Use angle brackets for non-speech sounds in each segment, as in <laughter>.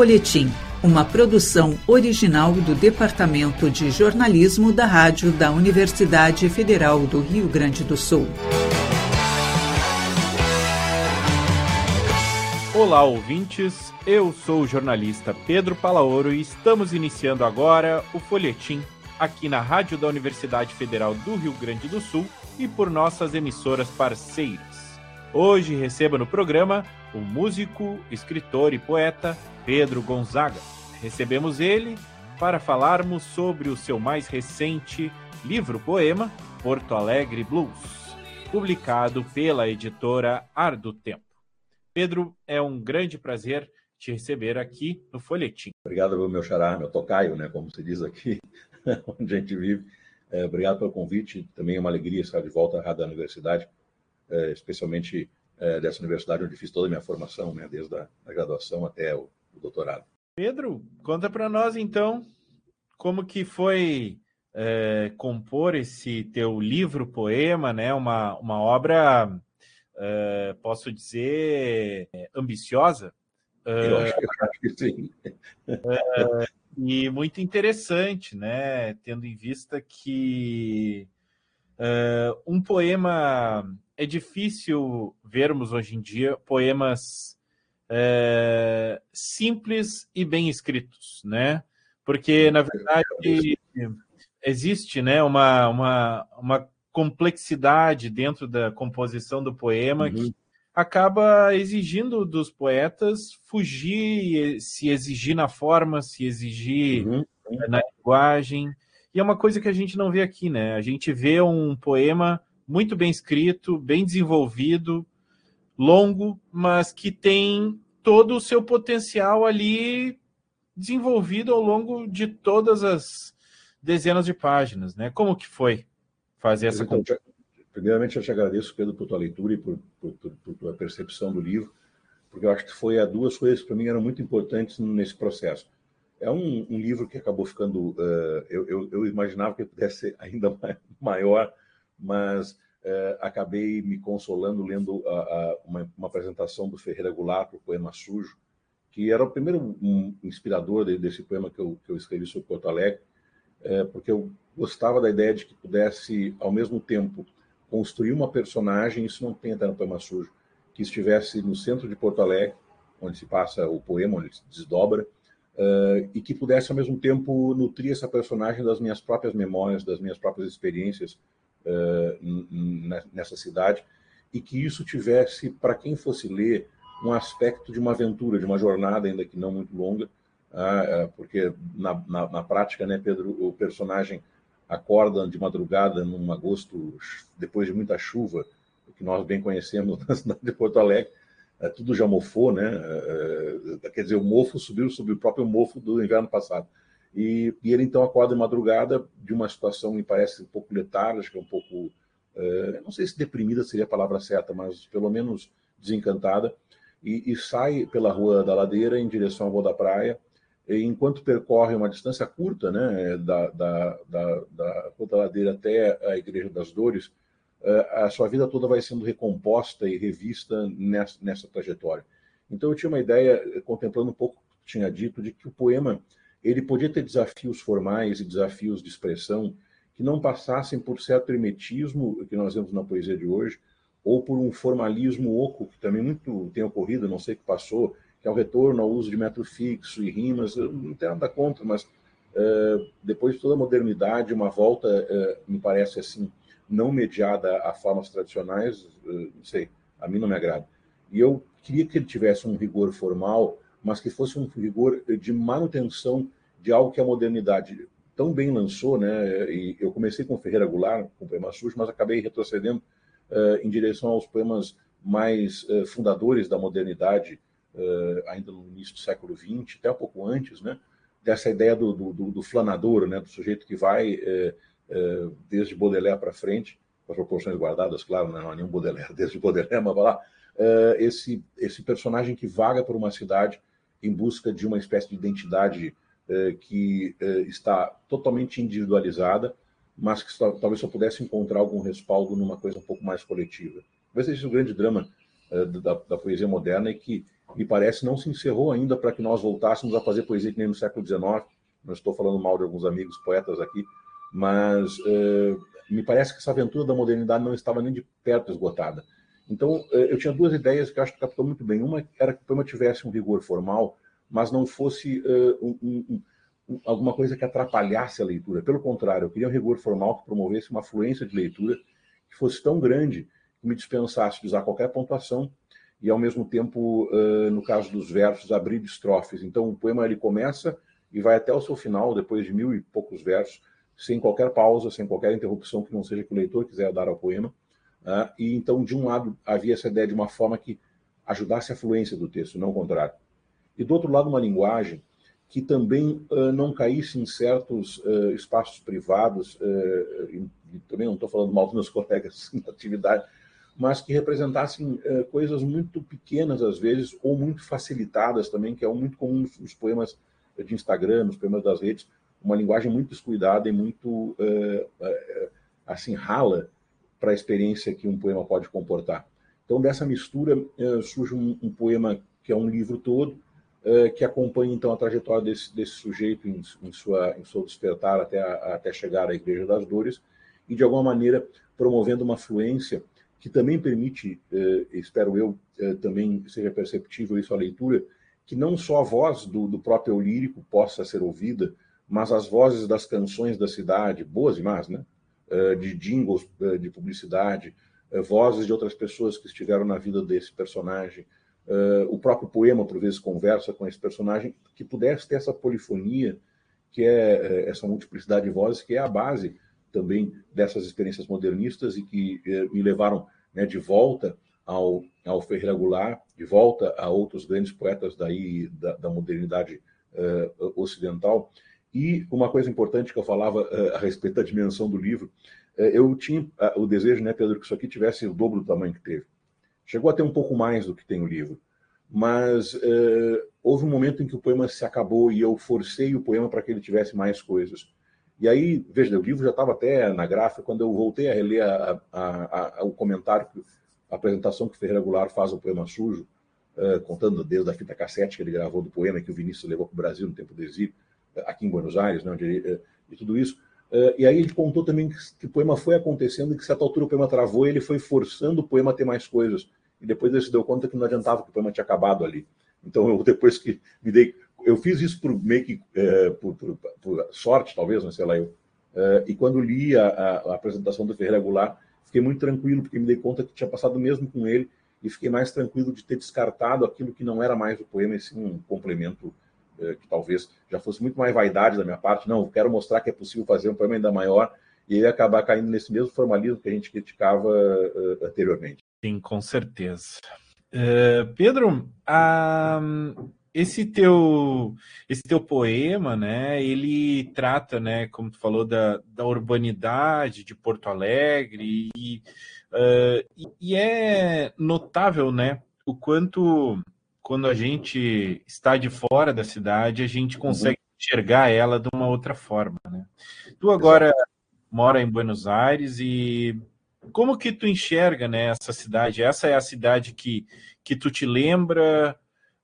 Folhetim, uma produção original do Departamento de Jornalismo da Rádio da Universidade Federal do Rio Grande do Sul. Olá, ouvintes. Eu sou o jornalista Pedro Palaoro e estamos iniciando agora o Folhetim aqui na Rádio da Universidade Federal do Rio Grande do Sul e por nossas emissoras parceiras. Hoje receba no programa o músico, escritor e poeta Pedro Gonzaga. Recebemos ele para falarmos sobre o seu mais recente livro-poema, Porto Alegre Blues, publicado pela editora Ar do Tempo. Pedro, é um grande prazer te receber aqui no Folhetim. Obrigado, meu xará, meu tocaio, né, como se diz aqui, <laughs> onde a gente vive. É, obrigado pelo convite. Também é uma alegria estar de volta à Rádio da Universidade, é, especialmente é, dessa universidade onde fiz toda a minha formação, né, desde a, a graduação até o, o, doutorado. Pedro, conta para nós então como que foi é, compor esse teu livro poema, né, uma, uma obra, é, posso dizer, ambiciosa. Eu acho, eu acho que sim. e muito interessante, né? Tendo em vista que um poema é difícil vermos hoje em dia poemas uh, simples e bem escritos, né? Porque na verdade existe, né, uma, uma, uma complexidade dentro da composição do poema uhum. que acaba exigindo dos poetas fugir, se exigir na forma, se exigir uhum. na linguagem. E é uma coisa que a gente não vê aqui, né? A gente vê um poema muito bem escrito, bem desenvolvido, longo, mas que tem todo o seu potencial ali desenvolvido ao longo de todas as dezenas de páginas, né? Como que foi fazer essa então, Primeiramente, eu te agradeço, Pedro, por tua leitura e por, por, por, por tua percepção do livro, porque eu acho que foi as duas coisas que para mim eram muito importantes nesse processo. É um, um livro que acabou ficando. Uh, eu, eu, eu, imaginava que pudesse ser ainda <laughs> maior, mas uh, acabei me consolando lendo a, a, uma, uma, apresentação do Ferreira Goulart para o poema Sujo, que era o primeiro um, inspirador desse poema que eu, que eu escrevi sobre Porto Alegre, uh, porque eu gostava da ideia de que pudesse, ao mesmo tempo, construir uma personagem, isso não tem até no Poema Sujo, que estivesse no centro de Porto Alegre, onde se passa o poema, onde se desdobra, uh, e que pudesse, ao mesmo tempo, nutrir essa personagem das minhas próprias memórias, das minhas próprias experiências nessa cidade, e que isso tivesse, para quem fosse ler, um aspecto de uma aventura, de uma jornada, ainda que não muito longa, uh, porque na, na, na prática, né, Pedro, o personagem acordam de madrugada num agosto, depois de muita chuva, que nós bem conhecemos <laughs> na cidade de Porto Alegre, é, tudo já mofou, né? Quer dizer, o mofo subiu sobre o próprio mofo do inverno passado. E, e, ele então acorda de madrugada de uma situação, me parece, um pouco letárgica, um pouco, é, não sei se deprimida seria a palavra certa, mas pelo menos desencantada, e, e sai pela rua da ladeira em direção ao Rua da Praia, enquanto percorre uma distância curta né, da, da, da, da, da ladeira até a Igreja das Dores, eh, a sua vida toda vai sendo recomposta e revista nessa, nessa trajetória. Então eu tinha uma ideia, contemplando um pouco o que tinha dito, de que o poema ele podia ter desafios formais e desafios de expressão que não passassem por certo hermetismo que nós vemos na poesia de hoje, ou por um formalismo oco, que também muito tem ocorrido, não sei o que passou, que é o retorno ao uso de método fixo e rimas. Não tenho nada contra, mas uh, depois de toda a modernidade, uma volta, uh, me parece assim, não mediada a formas tradicionais, uh, não sei, a mim não me agrada. E eu queria que ele tivesse um rigor formal, mas que fosse um rigor de manutenção de algo que a modernidade tão bem lançou, né? E eu comecei com Ferreira Goulart, com o poema sujo, mas acabei retrocedendo em direção aos poemas mais fundadores da modernidade, uh, ainda no início do século XX, até um pouco antes, né, dessa ideia do, do, do flanador, né, do sujeito que vai uh, uh, desde Baudelaire para frente, com as proporções guardadas, claro, né, não há nenhum Baudelaire <laughs> desde Baudelaire, mas vai lá, esse, esse personagem que vaga por uma cidade em busca de uma espécie de identidade que está totalmente individualizada, mas que só, talvez só pudesse encontrar algum respaldo numa coisa um pouco mais coletiva. Talvez seja o grande drama da, da, poesia moderna e que, me parece, não se encerrou ainda para que nós voltássemos a fazer poesia que nem no século XIX. Não estou falando mal de alguns amigos poetas aqui, mas me parece que essa aventura da modernidade não estava nem de perto esgotada. Então, eu tinha duas ideias que acho que captou muito bem. Uma era que o poema tivesse um vigor formal, mas não fosse um, um, um, alguma coisa que atrapalhasse a leitura. Pelo contrário, eu queria um rigor formal que promovesse uma fluência de leitura que fosse tão grande que me dispensasse de usar qualquer pontuação e, ao mesmo tempo, no caso dos versos, abrir estrofes. Então, o poema ele começa e vai até o seu final, depois de mil e poucos versos, sem qualquer pausa, sem qualquer interrupção que não seja que o leitor quiser dar ao poema. Né? E então, de um lado, havia essa ideia de uma forma que ajudasse a fluência do texto, não o contrário. E do outro lado, uma linguagem que também uh, não caísse em certos uh, espaços privados, uh, e, também não estou falando mal dos meus <laughs> colegas <laughs> na atividade, mas que representassem coisas muito pequenas às vezes, ou muito facilitadas também, que é muito comum nos poemas de Instagram, nos poemas das redes, uma linguagem muito descuidada e muito assim rala para a experiência que um poema pode comportar. Então, dessa mistura surge um, um poema que é um livro todo, eh, que acompanha então a trajetória desse, desse sujeito em, em, sua, em seu despertar até, a, até chegar à Igreja das Dores, e de alguma maneira promovendo uma fluência que também permite, eh, espero eu, também seja perceptível isso à leitura, que não só a voz do, do próprio lírico possa ser ouvida, mas as vozes das canções da cidade, boas e más, né? De jingles de publicidade, vozes de outras pessoas que estiveram na vida desse personagem, o próprio poema, por vezes, conversa com esse personagem, que pudesse ter essa polifonia, que é eh, essa multiplicidade de vozes, que é a base também dessas experiências modernistas e que me levaram né, de volta ao, ao Ferreira Goulart, de volta a outros grandes poetas daí da, da modernidade uh, ocidental. E uma coisa importante que eu falava a respeito da dimensão do livro, eu tinha o desejo, né, Pedro, que isso aqui tivesse o dobro do tamanho que teve. Chegou a ter um pouco mais do que tem o livro, mas uh, houve um momento em que o poema se acabou e eu forcei o poema para que ele tivesse mais coisas. E aí, veja, o livro já estava até na gráfica, quando eu voltei a reler a, a, a, o comentário, a apresentação que o Ferreira Goulart faz ao poema Sujo, uh, contando desde a fita cassete que ele gravou do poema, que o Vinícius levou para o Brasil no tempo do exílio, aqui em Buenos Aires, né, onde uh, e tudo isso. Uh, e aí ele contou também que, que, o poema foi acontecendo e que, a certa altura, o poema travou e ele foi forçando o poema a ter mais coisas e depois ele se deu conta que não adiantava, que o poema tinha acabado ali. Então, eu, <laughs> depois que me dei. Eu fiz isso por meio que. É, por, por, por, sorte, talvez, não sei lá eu. É, e quando li a, a, a, apresentação do Ferreira Goulart, fiquei muito tranquilo, porque me dei conta que tinha passado mesmo com ele, e fiquei mais tranquilo de ter descartado aquilo que não era mais o poema, e sim um complemento que talvez já fosse muito mais vaidade da minha parte. Não, quero mostrar que é possível fazer um poema ainda maior, e ele acabar caindo nesse mesmo formalismo que a gente criticava uh, anteriormente. Sim, com certeza. Uh, Pedro, esse teu esse teu poema, né? Ele trata, né? Como tu falou da, da urbanidade de Porto Alegre e, uh, e é notável, né? O quanto quando a gente está de fora da cidade a gente uhum. consegue uhum. enxergar ela de uma outra forma, né? Tu agora Exato. mora em Buenos Aires e como que tu enxerga né, essa cidade? Essa é a cidade que, que tu te lembra?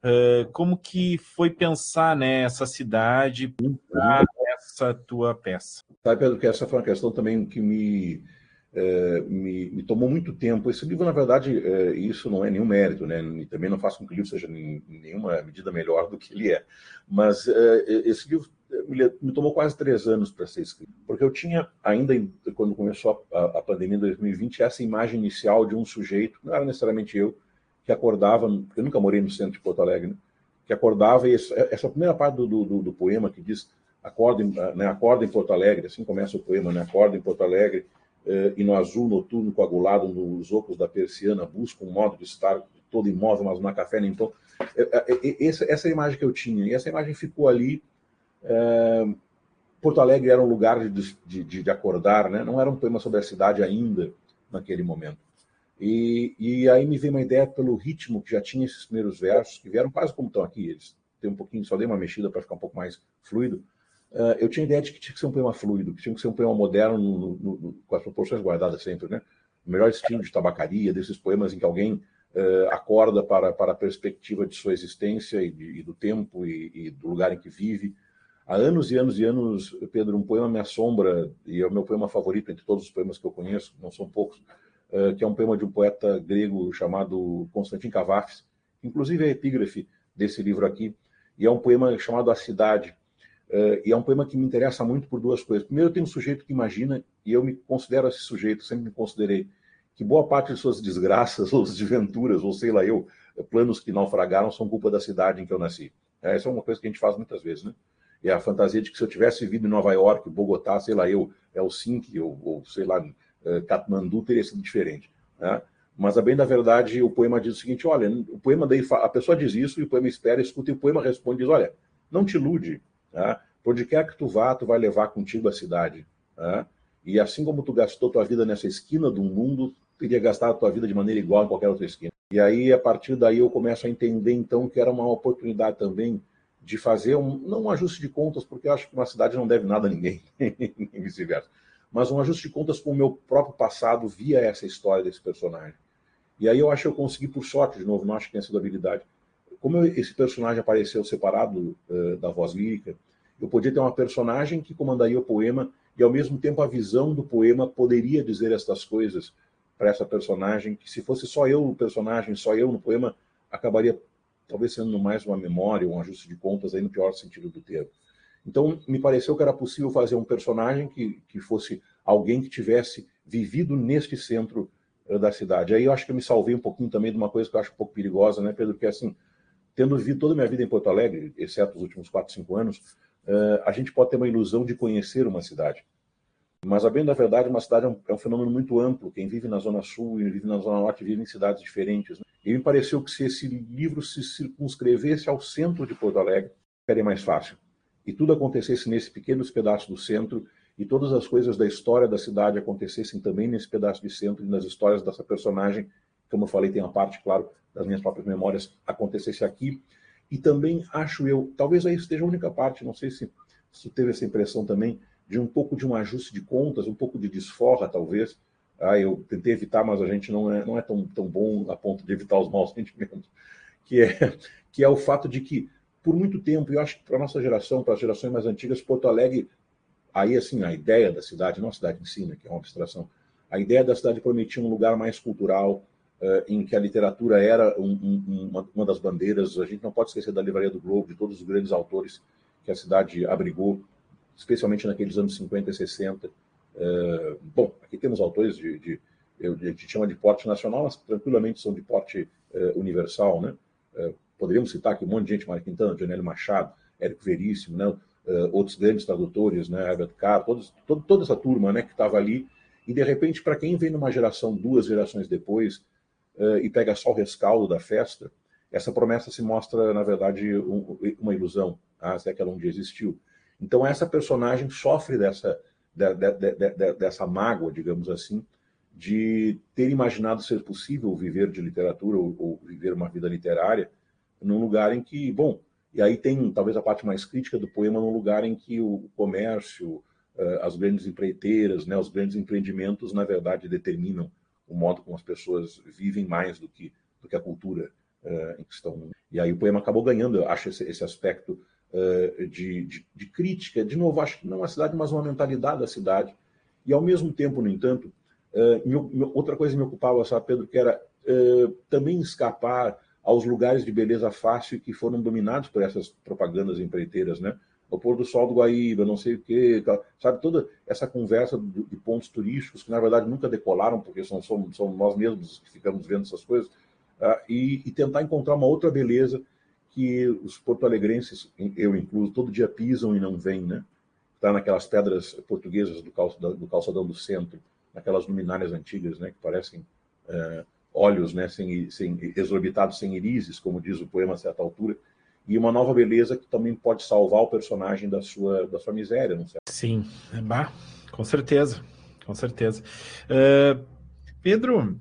Uh, como que foi pensar nessa né, cidade para essa tua peça? Sabe, Pedro, que essa foi uma questão também que me, é, me, me, tomou muito tempo. Esse livro, na verdade, é, isso não é nenhum mérito, né? E também não faço com que o livro seja em nenhuma medida melhor do que ele é. Mas é, esse livro me, me tomou quase três anos para ser escrito, porque eu tinha ainda, quando começou a, a, pandemia em 2020, essa imagem inicial de um sujeito, não era necessariamente eu, que acordava, eu nunca morei no centro de Porto Alegre, né? que acordava, e essa, essa primeira parte do, do, do, poema que diz acorda, né, acorda em Porto Alegre, assim começa o poema, né, acorda em Porto Alegre, e no azul noturno coagulado nos ocos da persiana, busca um modo de estar todo imóvel, mas há café nem então. Essa, essa é imagem que eu tinha, e essa imagem ficou ali Porto Alegre era um lugar de, de, de, acordar, né? não era um poema sobre a cidade ainda naquele momento. E, e aí me veio uma ideia pelo ritmo que já tinha esses primeiros versos, que vieram quase como estão aqui, eles têm um pouquinho, só dei uma mexida para ficar um pouco mais fluido. Uh, eu tinha a ideia de que tinha que ser um poema fluido, que tinha que ser um poema moderno, no, no, no, com as proporções guardadas sempre, né? O melhor estilo de tabacaria, desses poemas em que alguém uh, acorda para, para a perspectiva de sua existência e, de, e do tempo e, e, do lugar em que vive. Há anos e anos e anos, Pedro, um poema me assombra, e é o meu poema favorito entre todos os poemas que eu conheço, não são poucos, uh, que é um poema de um poeta grego chamado Constantin Cavafis, inclusive é a epígrafe desse livro aqui, e é um poema chamado A Cidade. Uh, e é um poema que me interessa muito por duas coisas. Primeiro, tenho um sujeito que imagina, e eu me considero esse sujeito, sempre me considerei, que boa parte de suas desgraças, <laughs> ou desventuras, ou sei lá eu, planos que naufragaram, são culpa da cidade em que eu nasci. É, essa é uma coisa que a gente faz muitas vezes, né? E a fantasia de que se eu tivesse vivido em Nova York, Bogotá, sei lá eu, Helsinki, ou, ou sei lá, uh, Katmandu, teria sido diferente. Né? Mas, a bem da verdade, o poema diz o seguinte: olha, o poema daí, a pessoa diz isso, e o poema espera, escuta, e o poema responde: diz, olha, não te ilude, tá? por onde quer que tu vá, tu vai levar contigo a cidade. Tá? E assim como tu gastou tua vida nessa esquina do mundo, teria gastado tua vida de maneira igual em qualquer outra esquina. E aí, a partir daí, eu começo a entender, então, que era uma oportunidade também de fazer, um, não um ajuste de contas, porque eu acho que uma cidade não deve nada a ninguém, <laughs> e vice-versa, mas um ajuste de contas com o meu próprio passado via essa história desse personagem. E aí eu acho que eu consegui, por sorte, de novo, não acho que tenha sido habilidade. Como eu, esse personagem apareceu separado uh, da voz lírica, eu podia ter uma personagem que comandaria o poema e, ao mesmo tempo, a visão do poema poderia dizer estas coisas para essa personagem, que se fosse só eu no personagem, só eu no poema, acabaria talvez sendo mais uma memória, um ajuste de contas aí no pior sentido do termo. Então, me pareceu que era possível fazer um personagem que, que fosse alguém que tivesse vivido neste centro uh, da cidade. Aí eu acho que eu me salvei um pouquinho também de uma coisa que eu acho um pouco perigosa, né, Pedro? Que é assim, tendo vivido toda a minha vida em Porto Alegre, exceto os últimos 4, 5 anos, uh, a gente pode ter uma ilusão de conhecer uma cidade. Mas, a bem da verdade, uma cidade é um, é um, fenômeno muito amplo. Quem vive na Zona Sul e vive na Zona Norte vive em cidades diferentes. Né? E me pareceu que se esse livro se circunscrevesse ao centro de Porto Alegre, seria mais fácil. E tudo acontecesse nesse pequeno pedaço do centro, e todas as coisas da história da cidade acontecessem também nesse pedaço de centro e nas histórias dessa personagem, como eu falei, tem a parte, claro, das minhas próprias memórias, acontecesse aqui. E também acho eu, talvez aí esteja a única parte, não sei se, se teve essa impressão também, de um pouco de um ajuste de contas, um pouco de desforra, talvez. Ah, eu tentei evitar, mas a gente não é, não é tão, tão bom a ponto de evitar os maus <laughs> sentimentos, que é, que é o fato de que, por muito tempo, eu acho que para a nossa geração, para as gerações mais antigas, Porto Alegre, aí assim, a ideia da cidade, não a cidade em si, né, que é uma abstração, a ideia da cidade prometia um lugar mais cultural, em que a literatura era um, um, uma, uma das bandeiras. A gente não pode esquecer da Livraria do Globo, de todos os grandes autores que a cidade abrigou especialmente naqueles anos 50 e 60. Uh, bom, aqui temos autores de, de, a gente chama de porte nacional, mas tranquilamente são de porte uh, universal, né? Poderíamos citar aqui um monte de gente, Mário Quintana, Janelle Machado, Érico Veríssimo, né? outros grandes tradutores, né? Herbert Carr, todos, todo, toda essa turma né? que estava ali. E, de repente, para quem vem numa geração, duas gerações depois, e pega só o rescaldo da festa, essa promessa se mostra, na verdade, um, uma ilusão, ah, se é que ela um dia existiu. Então, essa personagem sofre dessa, de, de, de, dessa mágoa, digamos assim, de ter imaginado ser possível viver de literatura ou, ou, viver uma vida literária num lugar em que, bom, e aí tem talvez a parte mais crítica do poema, num lugar em que o comércio, eh, as grandes empreiteiras, né, os grandes empreendimentos, na verdade, determinam o modo como as pessoas vivem mais do que, do que a cultura uh, em questão. E aí o poema acabou ganhando, eu acho, esse, esse aspecto uh, de, de, de, crítica, de novo, acho que não a cidade, mas uma mentalidade da cidade. E, ao mesmo tempo, no entanto, uh, outra coisa que me ocupava, sabe, Pedro, que era também escapar aos lugares de beleza fácil que foram dominados por essas propagandas empreiteiras, né? O pôr do sol do Guaíba, não sei o quê, sabe? Toda essa conversa de, pontos turísticos que, na verdade, nunca decolaram, porque são, são, são nós mesmos que ficamos vendo essas coisas, uh, e, e, tentar encontrar uma outra beleza que os porto-alegrenses, eu incluso, todo dia pisam e não vêm, né? Está naquelas pedras portuguesas do, do calçadão do centro, naquelas luminárias antigas, né? Que parecem é, olhos, né? Sem, sem, exorbitados, sem irises, como diz o poema a certa altura. E uma nova beleza que também pode salvar o personagem da sua, da sua miséria, não sei. Sim, bah, com certeza, com certeza. Uh, Pedro,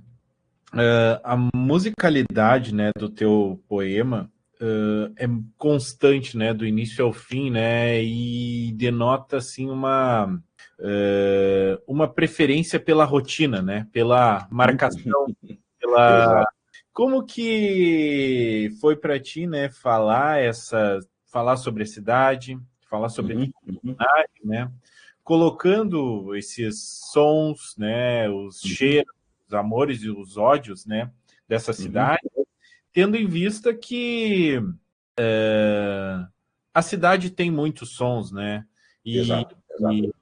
uh, a musicalidade né, do teu poema uh, é constante, né, do início ao fim, né, e denota assim uma uma preferência pela rotina, né, pela marcação, <laughs> pela Como que foi para ti, né, falar essa, falar sobre a cidade, falar sobre uhum, a uhum. né, colocando esses sons, né, os uhum. cheiros, os amores e os ódios, né, dessa uhum. cidade, uhum. tendo em vista que é, a cidade tem muitos sons, né? E, exato, exato. E,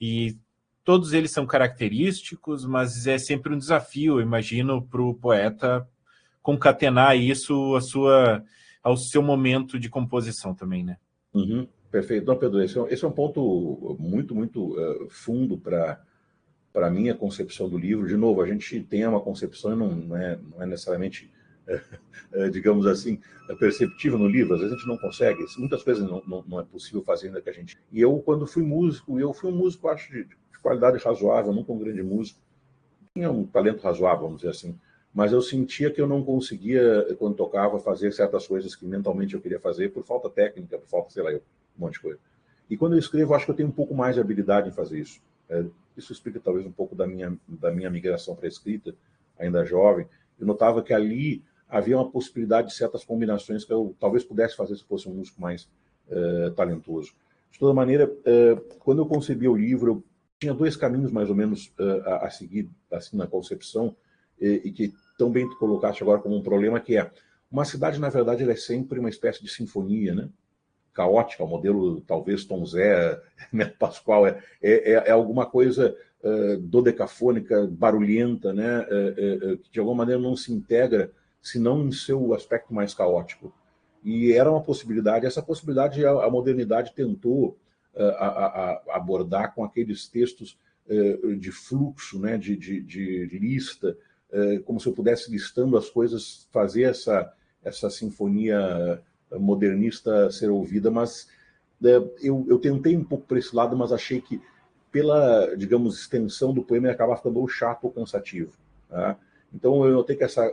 e, todos eles são característicos, mas é sempre um desafio, imagino, para o poeta concatenar isso a sua, ao seu momento de composição também, né? Uhum, perfeito. Não, Pedro, esse é, esse é um ponto muito, muito uh, fundo para para a minha concepção do livro. De novo, a gente tem uma concepção e não, não, é, não é necessariamente é, <laughs> digamos assim, perceptível no livro. Às vezes a gente não consegue, muitas coisas não, não, não, é possível fazer ainda que a gente. E eu, quando fui músico, eu fui um músico, acho, de, de qualidade razoável, nunca um grande músico, tinha um talento razoável, vamos dizer assim. Mas eu sentia que eu não conseguia, quando tocava, fazer certas coisas que mentalmente eu queria fazer por falta técnica, por falta, sei lá, um monte de coisa. E quando eu escrevo, acho que eu tenho um pouco mais de habilidade em fazer isso. É, isso explica talvez um pouco da minha, da minha migração para a escrita, ainda jovem. Eu notava que ali havia uma possibilidade de certas combinações que eu talvez pudesse fazer se fosse um músico mais uh, talentoso. De toda maneira, uh, quando eu concebi o livro, eu tinha dois caminhos mais ou menos uh, a, a, seguir assim na concepção e, e, que também tu colocaste agora como um problema que é uma cidade na verdade ela é sempre uma espécie de sinfonia, né? Caótica, o modelo talvez Tom Zé, <laughs> Neto Pascoal é, é, é alguma coisa uh, dodecafônica, barulhenta, né? que de alguma maneira não se integra se não em seu aspecto mais caótico. E era uma possibilidade, essa possibilidade a, a modernidade tentou a, a, abordar com aqueles textos de fluxo, né, de, de, de lista, como se eu pudesse listando as coisas, fazer essa, essa sinfonia modernista ser ouvida, mas eu, eu tentei um pouco para esse lado, mas achei que pela, digamos, extensão do poema ele acaba ficando chato ou cansativo. Tá? Então eu notei que essa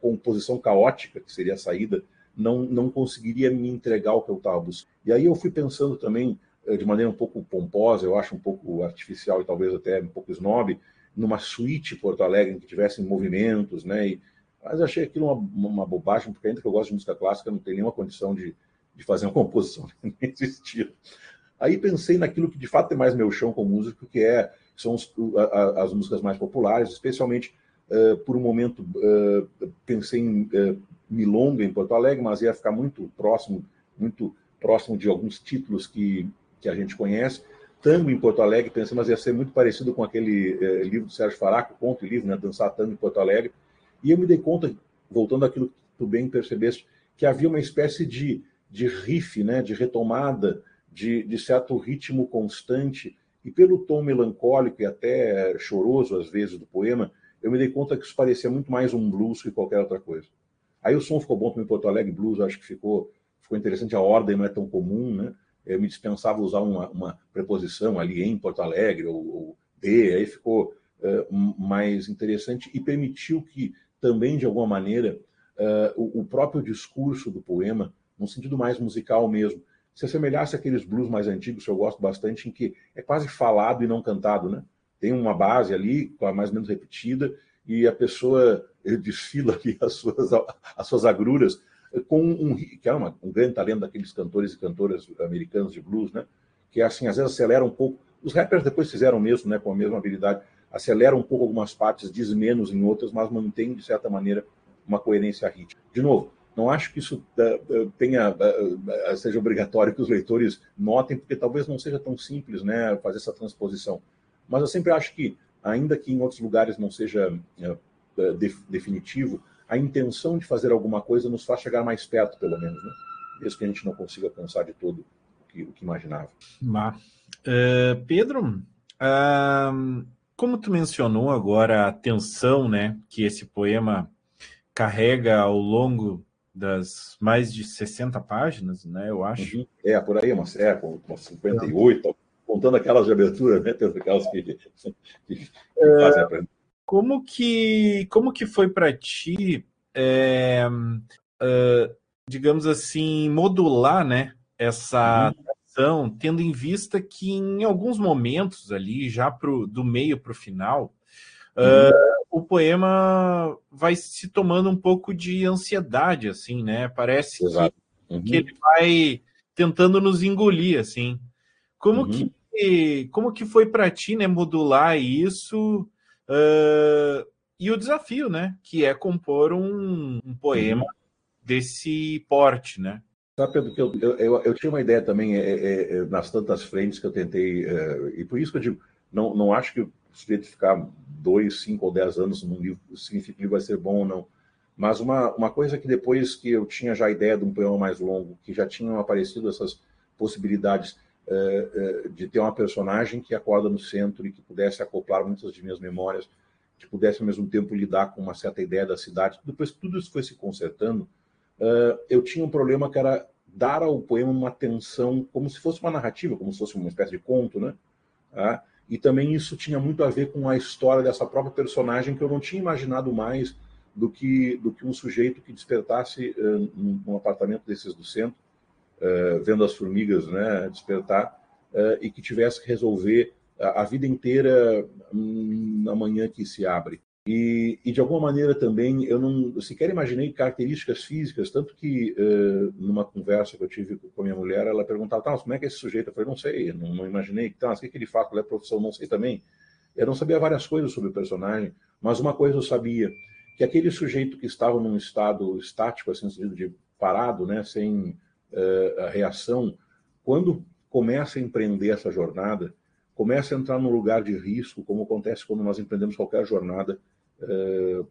composição caótica, que seria a saída, não, não conseguiria me entregar o que eu estava buscando. E aí eu fui pensando também, eh, de maneira um pouco pomposa, eu acho um pouco artificial e talvez até um pouco snob, numa suíte Porto Alegre que tivessem movimentos, né? E, mas achei aquilo uma, uma bobagem, porque ainda que eu gosto de música clássica, não tenho nenhuma condição de, de fazer uma composição <laughs> nesse estilo. Aí pensei naquilo que de fato é mais meu chão como músico, que é são os, a, as músicas mais populares, especialmente Uh, por um momento uh, pensei em uh, milonga em Porto Alegre, mas ia ficar muito próximo, muito próximo de alguns títulos que, que a gente conhece. Tango em Porto Alegre, pensei, mas ia ser muito parecido com aquele livro do Sérgio Faraco, conto e livro, né, Dançar Tango em Porto Alegre. E eu me dei conta, voltando àquilo que tu bem percebeste, que havia uma espécie de, de riff, né, de retomada, de, de certo ritmo constante, e pelo tom melancólico e até choroso, às vezes, do poema, eu me dei conta que isso parecia muito mais um blues que qualquer outra coisa. Aí o som ficou bom também em Porto Alegre, blues, acho que ficou, ficou interessante, a ordem não é tão comum, né? Eu me dispensava usar uma, uma preposição ali em Porto Alegre, ou, ou de, aí ficou uh, mais interessante e permitiu que também, de alguma maneira, uh, o, o, próprio discurso do poema, num sentido mais musical mesmo, se assemelhasse àqueles blues mais antigos, que eu gosto bastante, em que é quase falado e não cantado, né? tem uma base ali, mais ou menos repetida, e a pessoa desfila <laughs> ali as suas, as suas agruras com um que é uma, um grande talento daqueles cantores e cantoras americanos de blues, né? Que assim às vezes acelera um pouco. Os rappers depois fizeram mesmo, né? Com a mesma habilidade, acelera um pouco algumas partes, diz menos em outras, mas mantém de certa maneira uma coerência rítmica. De novo, não acho que isso uh, tenha uh, seja obrigatório que os leitores notem, porque talvez não seja tão simples, né? Fazer essa transposição. Mas eu sempre acho que, ainda que em outros lugares não seja definitivo, a intenção de fazer alguma coisa nos faz chegar mais perto, pelo menos, né? mesmo que a gente não consiga pensar de todo o que, o que imaginava. Uh, Pedro, uh, como tu mencionou agora a tensão né, que esse poema carrega ao longo das mais de 60 páginas, né, eu acho. Uhum. É, por aí, umas, é, umas 58, contando aquelas de abertura, né? Tem aquelas que, <laughs> que é, fazem a como que como que foi para ti, é, uh, digamos assim, modular, né? Essa uhum. ação, tendo em vista que em alguns momentos ali, já pro, do meio para o final, uh, o poema vai se tomando um pouco de ansiedade, assim, né? Parece que, uhum. que, ele vai tentando nos engolir, assim. Como uhum. que como que foi para ti, né, modular isso uh, e o desafio, né, que é compor um, um poema uhum. desse porte, né? Sabe, Pedro, que eu, eu, eu, tinha uma ideia também é, é, é, nas tantas frentes que eu tentei, é, e por isso que eu digo, não, não acho que sujeito ficar dois, cinco ou dez anos num livro significa que vai ser bom ou não. Mas uma, uma coisa que depois que eu tinha já a ideia de um poema mais longo, que já tinham aparecido essas possibilidades de ter uma personagem que acorda no centro e que pudesse acoplar muitas de minhas memórias, que pudesse ao mesmo tempo lidar com uma certa ideia da cidade. Depois que tudo isso foi se consertando, uh, eu tinha um problema que era dar ao poema uma atenção como se fosse uma narrativa, como se fosse uma espécie de conto, né? Uh, e também isso tinha muito a ver com a história dessa própria personagem que eu não tinha imaginado mais do que, do que um sujeito que despertasse num, apartamento desses do centro, vendo as formigas né, despertar, e que tivesse que resolver a, a vida inteira na manhã que se abre. E, e, de alguma maneira também eu não sequer imaginei características físicas, tanto que uh, numa conversa que eu tive com a minha mulher, ela perguntava, tá, como é que é esse sujeito? Eu falei, não sei, não, não imaginei, tá, mas o que, que ele faz, qual é a profissão? Não sei também. Eu não sabia várias coisas sobre o personagem, mas uma coisa eu sabia, que aquele sujeito que estava num estado estático, assim, no sentido de parado, né, sem uh, reação, quando começa a empreender essa jornada, começa a entrar num lugar de risco, como acontece quando nós empreendemos qualquer jornada, é,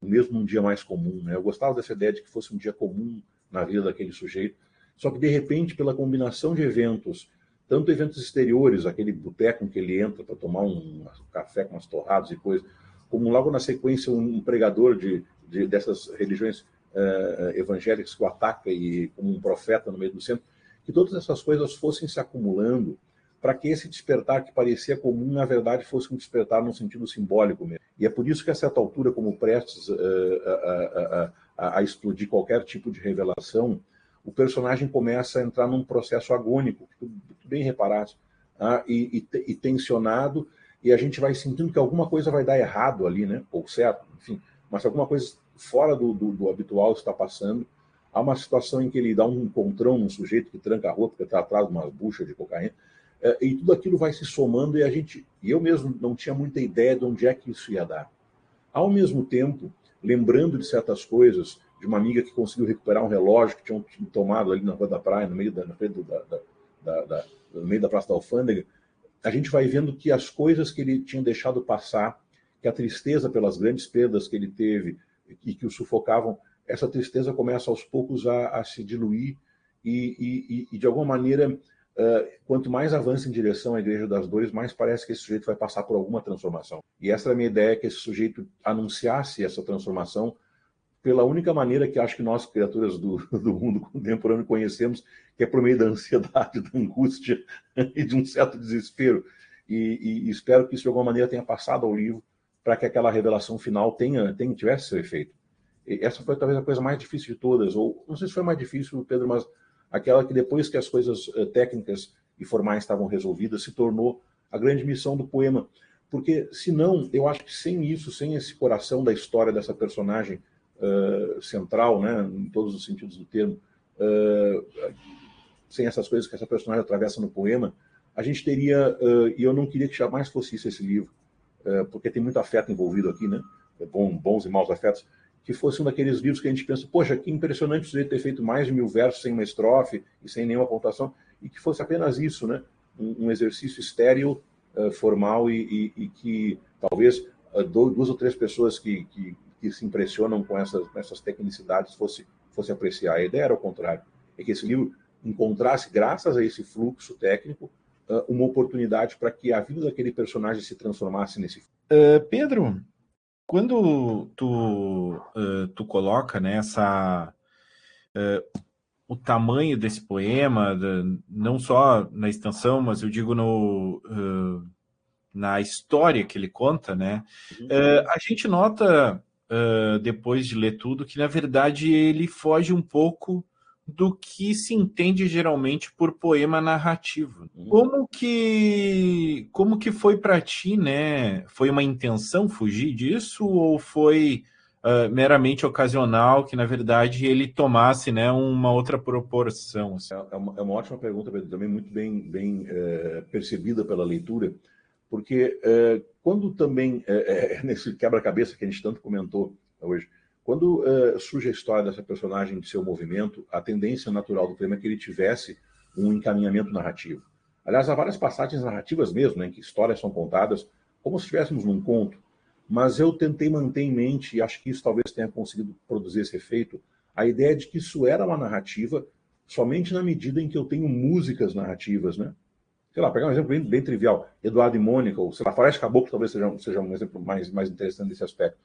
mesmo um dia mais comum. Né? Eu gostava dessa ideia de que fosse um dia comum na vida daquele sujeito, só que de repente, pela combinação de eventos, tanto eventos exteriores, aquele boteco em que ele entra para tomar um, café com umas torradas e coisas, como logo na sequência um pregador de, de dessas religiões uh, evangélicas que o ataca e como um profeta no meio do centro, que todas essas coisas fossem se acumulando para que esse despertar que parecia comum, na verdade, fosse um despertar num sentido simbólico mesmo. E é por isso que, a certa altura, como prestes uh, a, a, a, explodir qualquer tipo de revelação, o personagem começa a entrar num processo agônico, bem reparaste, uh, e, e, e, tensionado, e a gente vai sentindo que alguma coisa vai dar errado ali, né? ou certo, enfim, mas alguma coisa fora do, do, do habitual está passando. Há uma situação em que ele dá um encontrão num sujeito que tranca a rua porque está atrás de umas buchas de cocaína. É, e tudo aquilo vai se somando e a gente, eu mesmo não tinha muita ideia de onde é que isso ia dar. Ao mesmo tempo, lembrando de certas coisas, de uma amiga que conseguiu recuperar um relógio que tinham tomado ali na rua da praia, no meio da, da, da, da, no meio da Praça da Alfândega, a gente vai vendo que as coisas que ele tinha deixado passar, que a tristeza pelas grandes perdas que ele teve e que o sufocavam, essa tristeza começa aos poucos a, a se diluir e, e, e, de alguma maneira Uh, quanto mais avança em direção à Igreja das Dores, mais parece que esse sujeito vai passar por alguma transformação. E essa é a minha ideia, que esse sujeito anunciasse essa transformação pela única maneira que acho que nós, criaturas do, <laughs> do mundo contemporâneo, conhecemos, que é por meio da ansiedade, <laughs> da angústia <laughs> e de um certo desespero. E, e, espero que isso, de alguma maneira, tenha passado ao livro para que aquela revelação final tenha, tenha tivesse seu efeito. E essa foi talvez a coisa mais difícil de todas, ou não sei se foi mais difícil, Pedro, mas aquela que depois que as coisas uh, técnicas e formais estavam resolvidas, se tornou a grande missão do poema. Porque, senão, eu acho que sem isso, sem esse coração da história dessa personagem uh, central, né, em todos os sentidos do termo, uh, sem essas coisas que essa personagem atravessa no poema, a gente teria, e eu não queria que jamais fosse isso esse livro, porque tem muito afeto envolvido aqui, né, bons e maus afetos, que fosse um daqueles livros que a gente pensa, poxa, que impressionante o ter feito mais de mil versos sem uma estrofe e sem nenhuma pontuação, e que fosse apenas isso, né? Um, um exercício estéril, uh, formal e, e, e, que talvez uh, duas ou três pessoas que, que, que, se impressionam com essas, com essas tecnicidades fosse, fosse apreciar. A ideia era o contrário, é que esse livro encontrasse, graças a esse fluxo técnico, uh, uma oportunidade para que a vida daquele personagem se transformasse nesse. Pedro, quando tu, uh, tu coloca né, essa, uh, o tamanho desse poema, não só na extensão, mas eu digo no, uh, na história que ele conta, né, uhum. a gente nota, depois de ler tudo, que na verdade ele foge um pouco do que se entende geralmente por poema narrativo. Uhum. Como que como que foi para ti, né? Foi uma intenção fugir disso ou foi uh, meramente ocasional que na verdade ele tomasse, né, uma outra proporção? Assim? É, uma, é, uma, ótima pergunta, Pedro, também muito bem bem é, percebida pela leitura, porque é, quando também <laughs> é, nesse quebra-cabeça que a gente tanto comentou hoje quando uh, surge a história dessa personagem de seu movimento, a tendência natural do poema é que ele tivesse um encaminhamento narrativo. Aliás, há várias passagens narrativas mesmo, né, em que histórias são contadas como se estivéssemos num conto, mas eu tentei manter em mente, e acho que isso talvez tenha conseguido produzir esse efeito, a ideia de que isso era uma narrativa somente na medida em que eu tenho músicas narrativas, né? Sei lá, pegar um exemplo bem, bem trivial, Eduardo e Mônica, ou sei lá, Floresta Caboclo talvez seja, seja um exemplo mais, mais interessante desse aspecto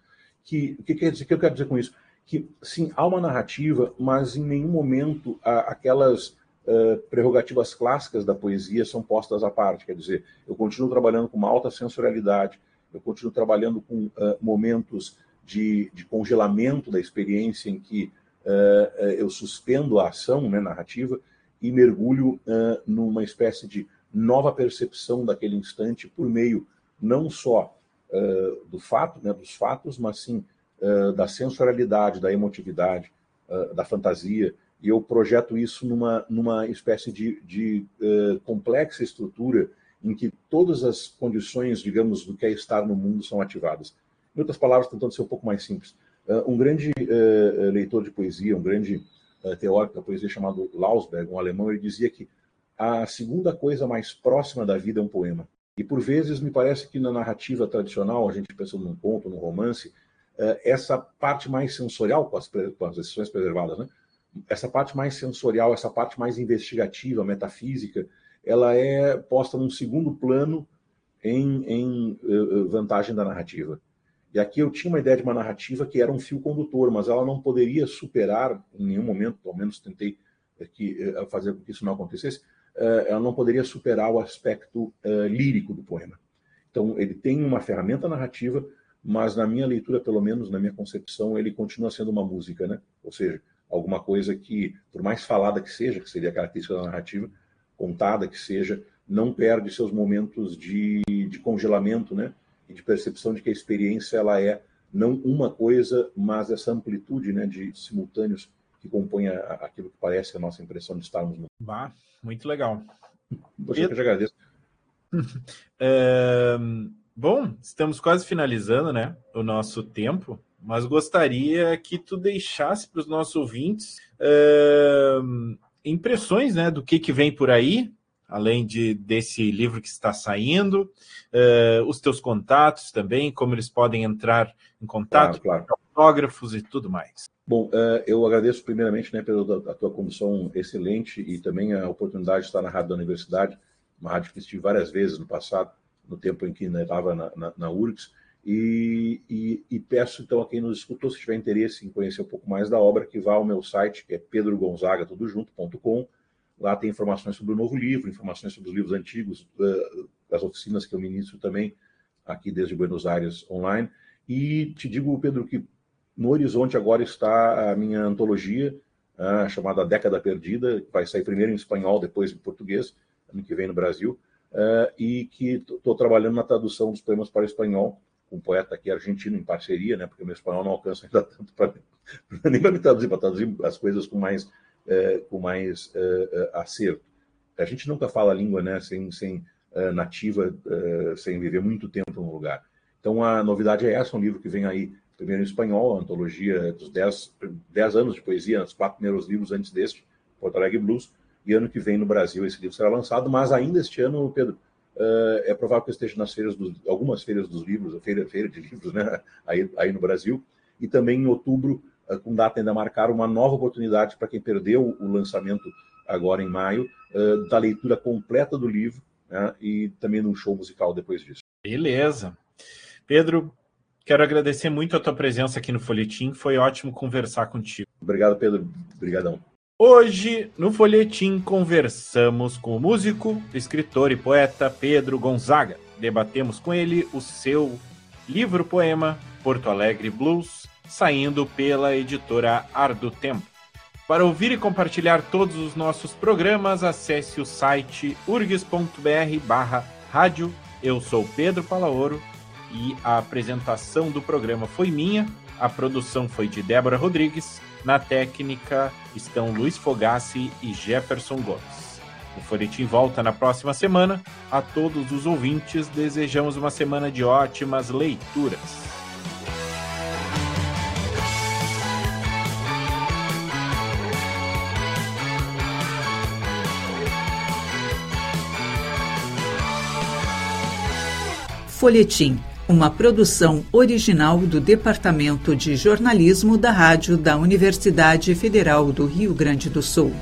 que o que quer dizer que eu quero dizer com isso? Que sim, há uma narrativa, mas em nenhum momento aquelas uh, prerrogativas clássicas da poesia são postas à parte. Quer dizer, eu continuo trabalhando com uma alta sensorialidade, eu continuo trabalhando com uh, momentos de, de, congelamento da experiência em que uh, eu suspendo a ação né, narrativa e mergulho numa espécie de nova percepção daquele instante por meio não só uh, do fato, né, dos fatos, mas sim uh, da sensorialidade, da emotividade, uh, da fantasia. E eu projeto isso numa, numa espécie de, de complexa estrutura em que todas as condições, digamos, do que é estar no mundo são ativadas. Em outras palavras, tentando ser um pouco mais simples, um grande leitor de poesia, um grande teórico da poesia chamado Lausberg, um alemão, ele dizia que a segunda coisa mais próxima da vida é um poema. E por vezes me parece que na narrativa tradicional, a gente pensando num conto, num romance, eh, essa parte mais sensorial, com as, com as exceções preservadas, né? essa parte mais sensorial, essa parte mais investigativa, metafísica, ela é posta num segundo plano em, em uh, vantagem da narrativa. E aqui eu tinha uma ideia de uma narrativa que era um fio condutor, mas ela não poderia superar, em nenhum momento, pelo menos tentei fazer com que isso não acontecesse, eh, ela não poderia superar o aspecto uh, lírico do poema. Então, ele tem uma ferramenta narrativa, mas na minha leitura, pelo menos na minha concepção, ele continua sendo uma música, né? Ou seja, alguma coisa que, por mais falada que seja, que seria a característica da narrativa, contada que seja, não perde seus momentos de, de congelamento, né? E de percepção de que a experiência ela é não uma coisa, mas essa amplitude, né, de simultâneos que compõe aquilo que parece a nossa impressão de estarmos no. Bah, muito legal. Poxa, eu que agradeço. <laughs> é, bom, estamos quase finalizando né, o nosso tempo, mas gostaria que tu deixasse para os nossos ouvintes é, impressões né, do que, que vem por aí, além de desse livro que está saindo, é, os teus contatos também, como eles podem entrar em contato claro, claro. Com autógrafos e tudo mais. Bom, é, eu agradeço primeiramente né, pela tua condução excelente e também a oportunidade de estar na rádio da universidade, uma rádio que estive várias vezes no passado, no tempo em que estava na, na, na URGS, e, e, e, peço então a quem nos escutou, se tiver interesse em conhecer um pouco mais da obra, que vá ao meu site, que é pedrogonzaga.com. Lá tem informações sobre o novo livro, informações sobre os livros antigos, uh, das oficinas que eu ministro também, aqui desde Buenos Aires online. E te digo, Pedro, que no horizonte agora está a minha antologia, uh, chamada Década Perdida, que vai sair primeiro em espanhol, depois em português, ano que vem no Brasil, uh, e que estou trabalhando na tradução dos poemas para espanhol, com um poeta aqui argentino em parceria, né, porque o meu espanhol não alcança ainda <laughs> tanto para nem para me traduzir, para traduzir as coisas com mais, uh, com mais acerto. A gente nunca fala a língua né, sem, sem nativa, sem viver muito tempo no lugar. Então a novidade é essa, um livro que vem aí primeiro em espanhol, a antologia dos 10, anos de poesia, os quatro primeiros livros antes deste, Porto Alegre Blues, e ano que vem no Brasil esse livro será lançado, mas ainda este ano, Pedro, uh, é provável que eu esteja nas feiras, dos, algumas feiras dos livros, feira, feira de livros, né, <laughs> aí, aí no Brasil, e também em outubro, uh, com data ainda marcar, uma nova oportunidade para quem perdeu o lançamento agora em maio, uh, da leitura completa do livro, né, e também num show musical depois disso. Beleza. Pedro, Quero agradecer muito a tua presença aqui no Folhetim. Foi ótimo conversar contigo. Obrigado, Pedro. Obrigadão. Hoje, no Folhetim, conversamos com o músico, escritor e poeta Pedro Gonzaga. Debatemos com ele o seu livro-poema Porto Alegre Blues, saindo pela editora Ar do Tempo. Para ouvir e compartilhar todos os nossos programas, acesse o site urgs.br barra rádio. Eu sou Pedro Palaoro e a apresentação do programa foi minha, a produção foi de Débora Rodrigues, na técnica estão Luiz Fogassi e Jefferson Gomes. O Folhetim volta na próxima semana. A todos os ouvintes, desejamos uma semana de ótimas leituras. Folhetim, uma produção original do Departamento de Jornalismo da Rádio da Universidade Federal do Rio Grande do Sul.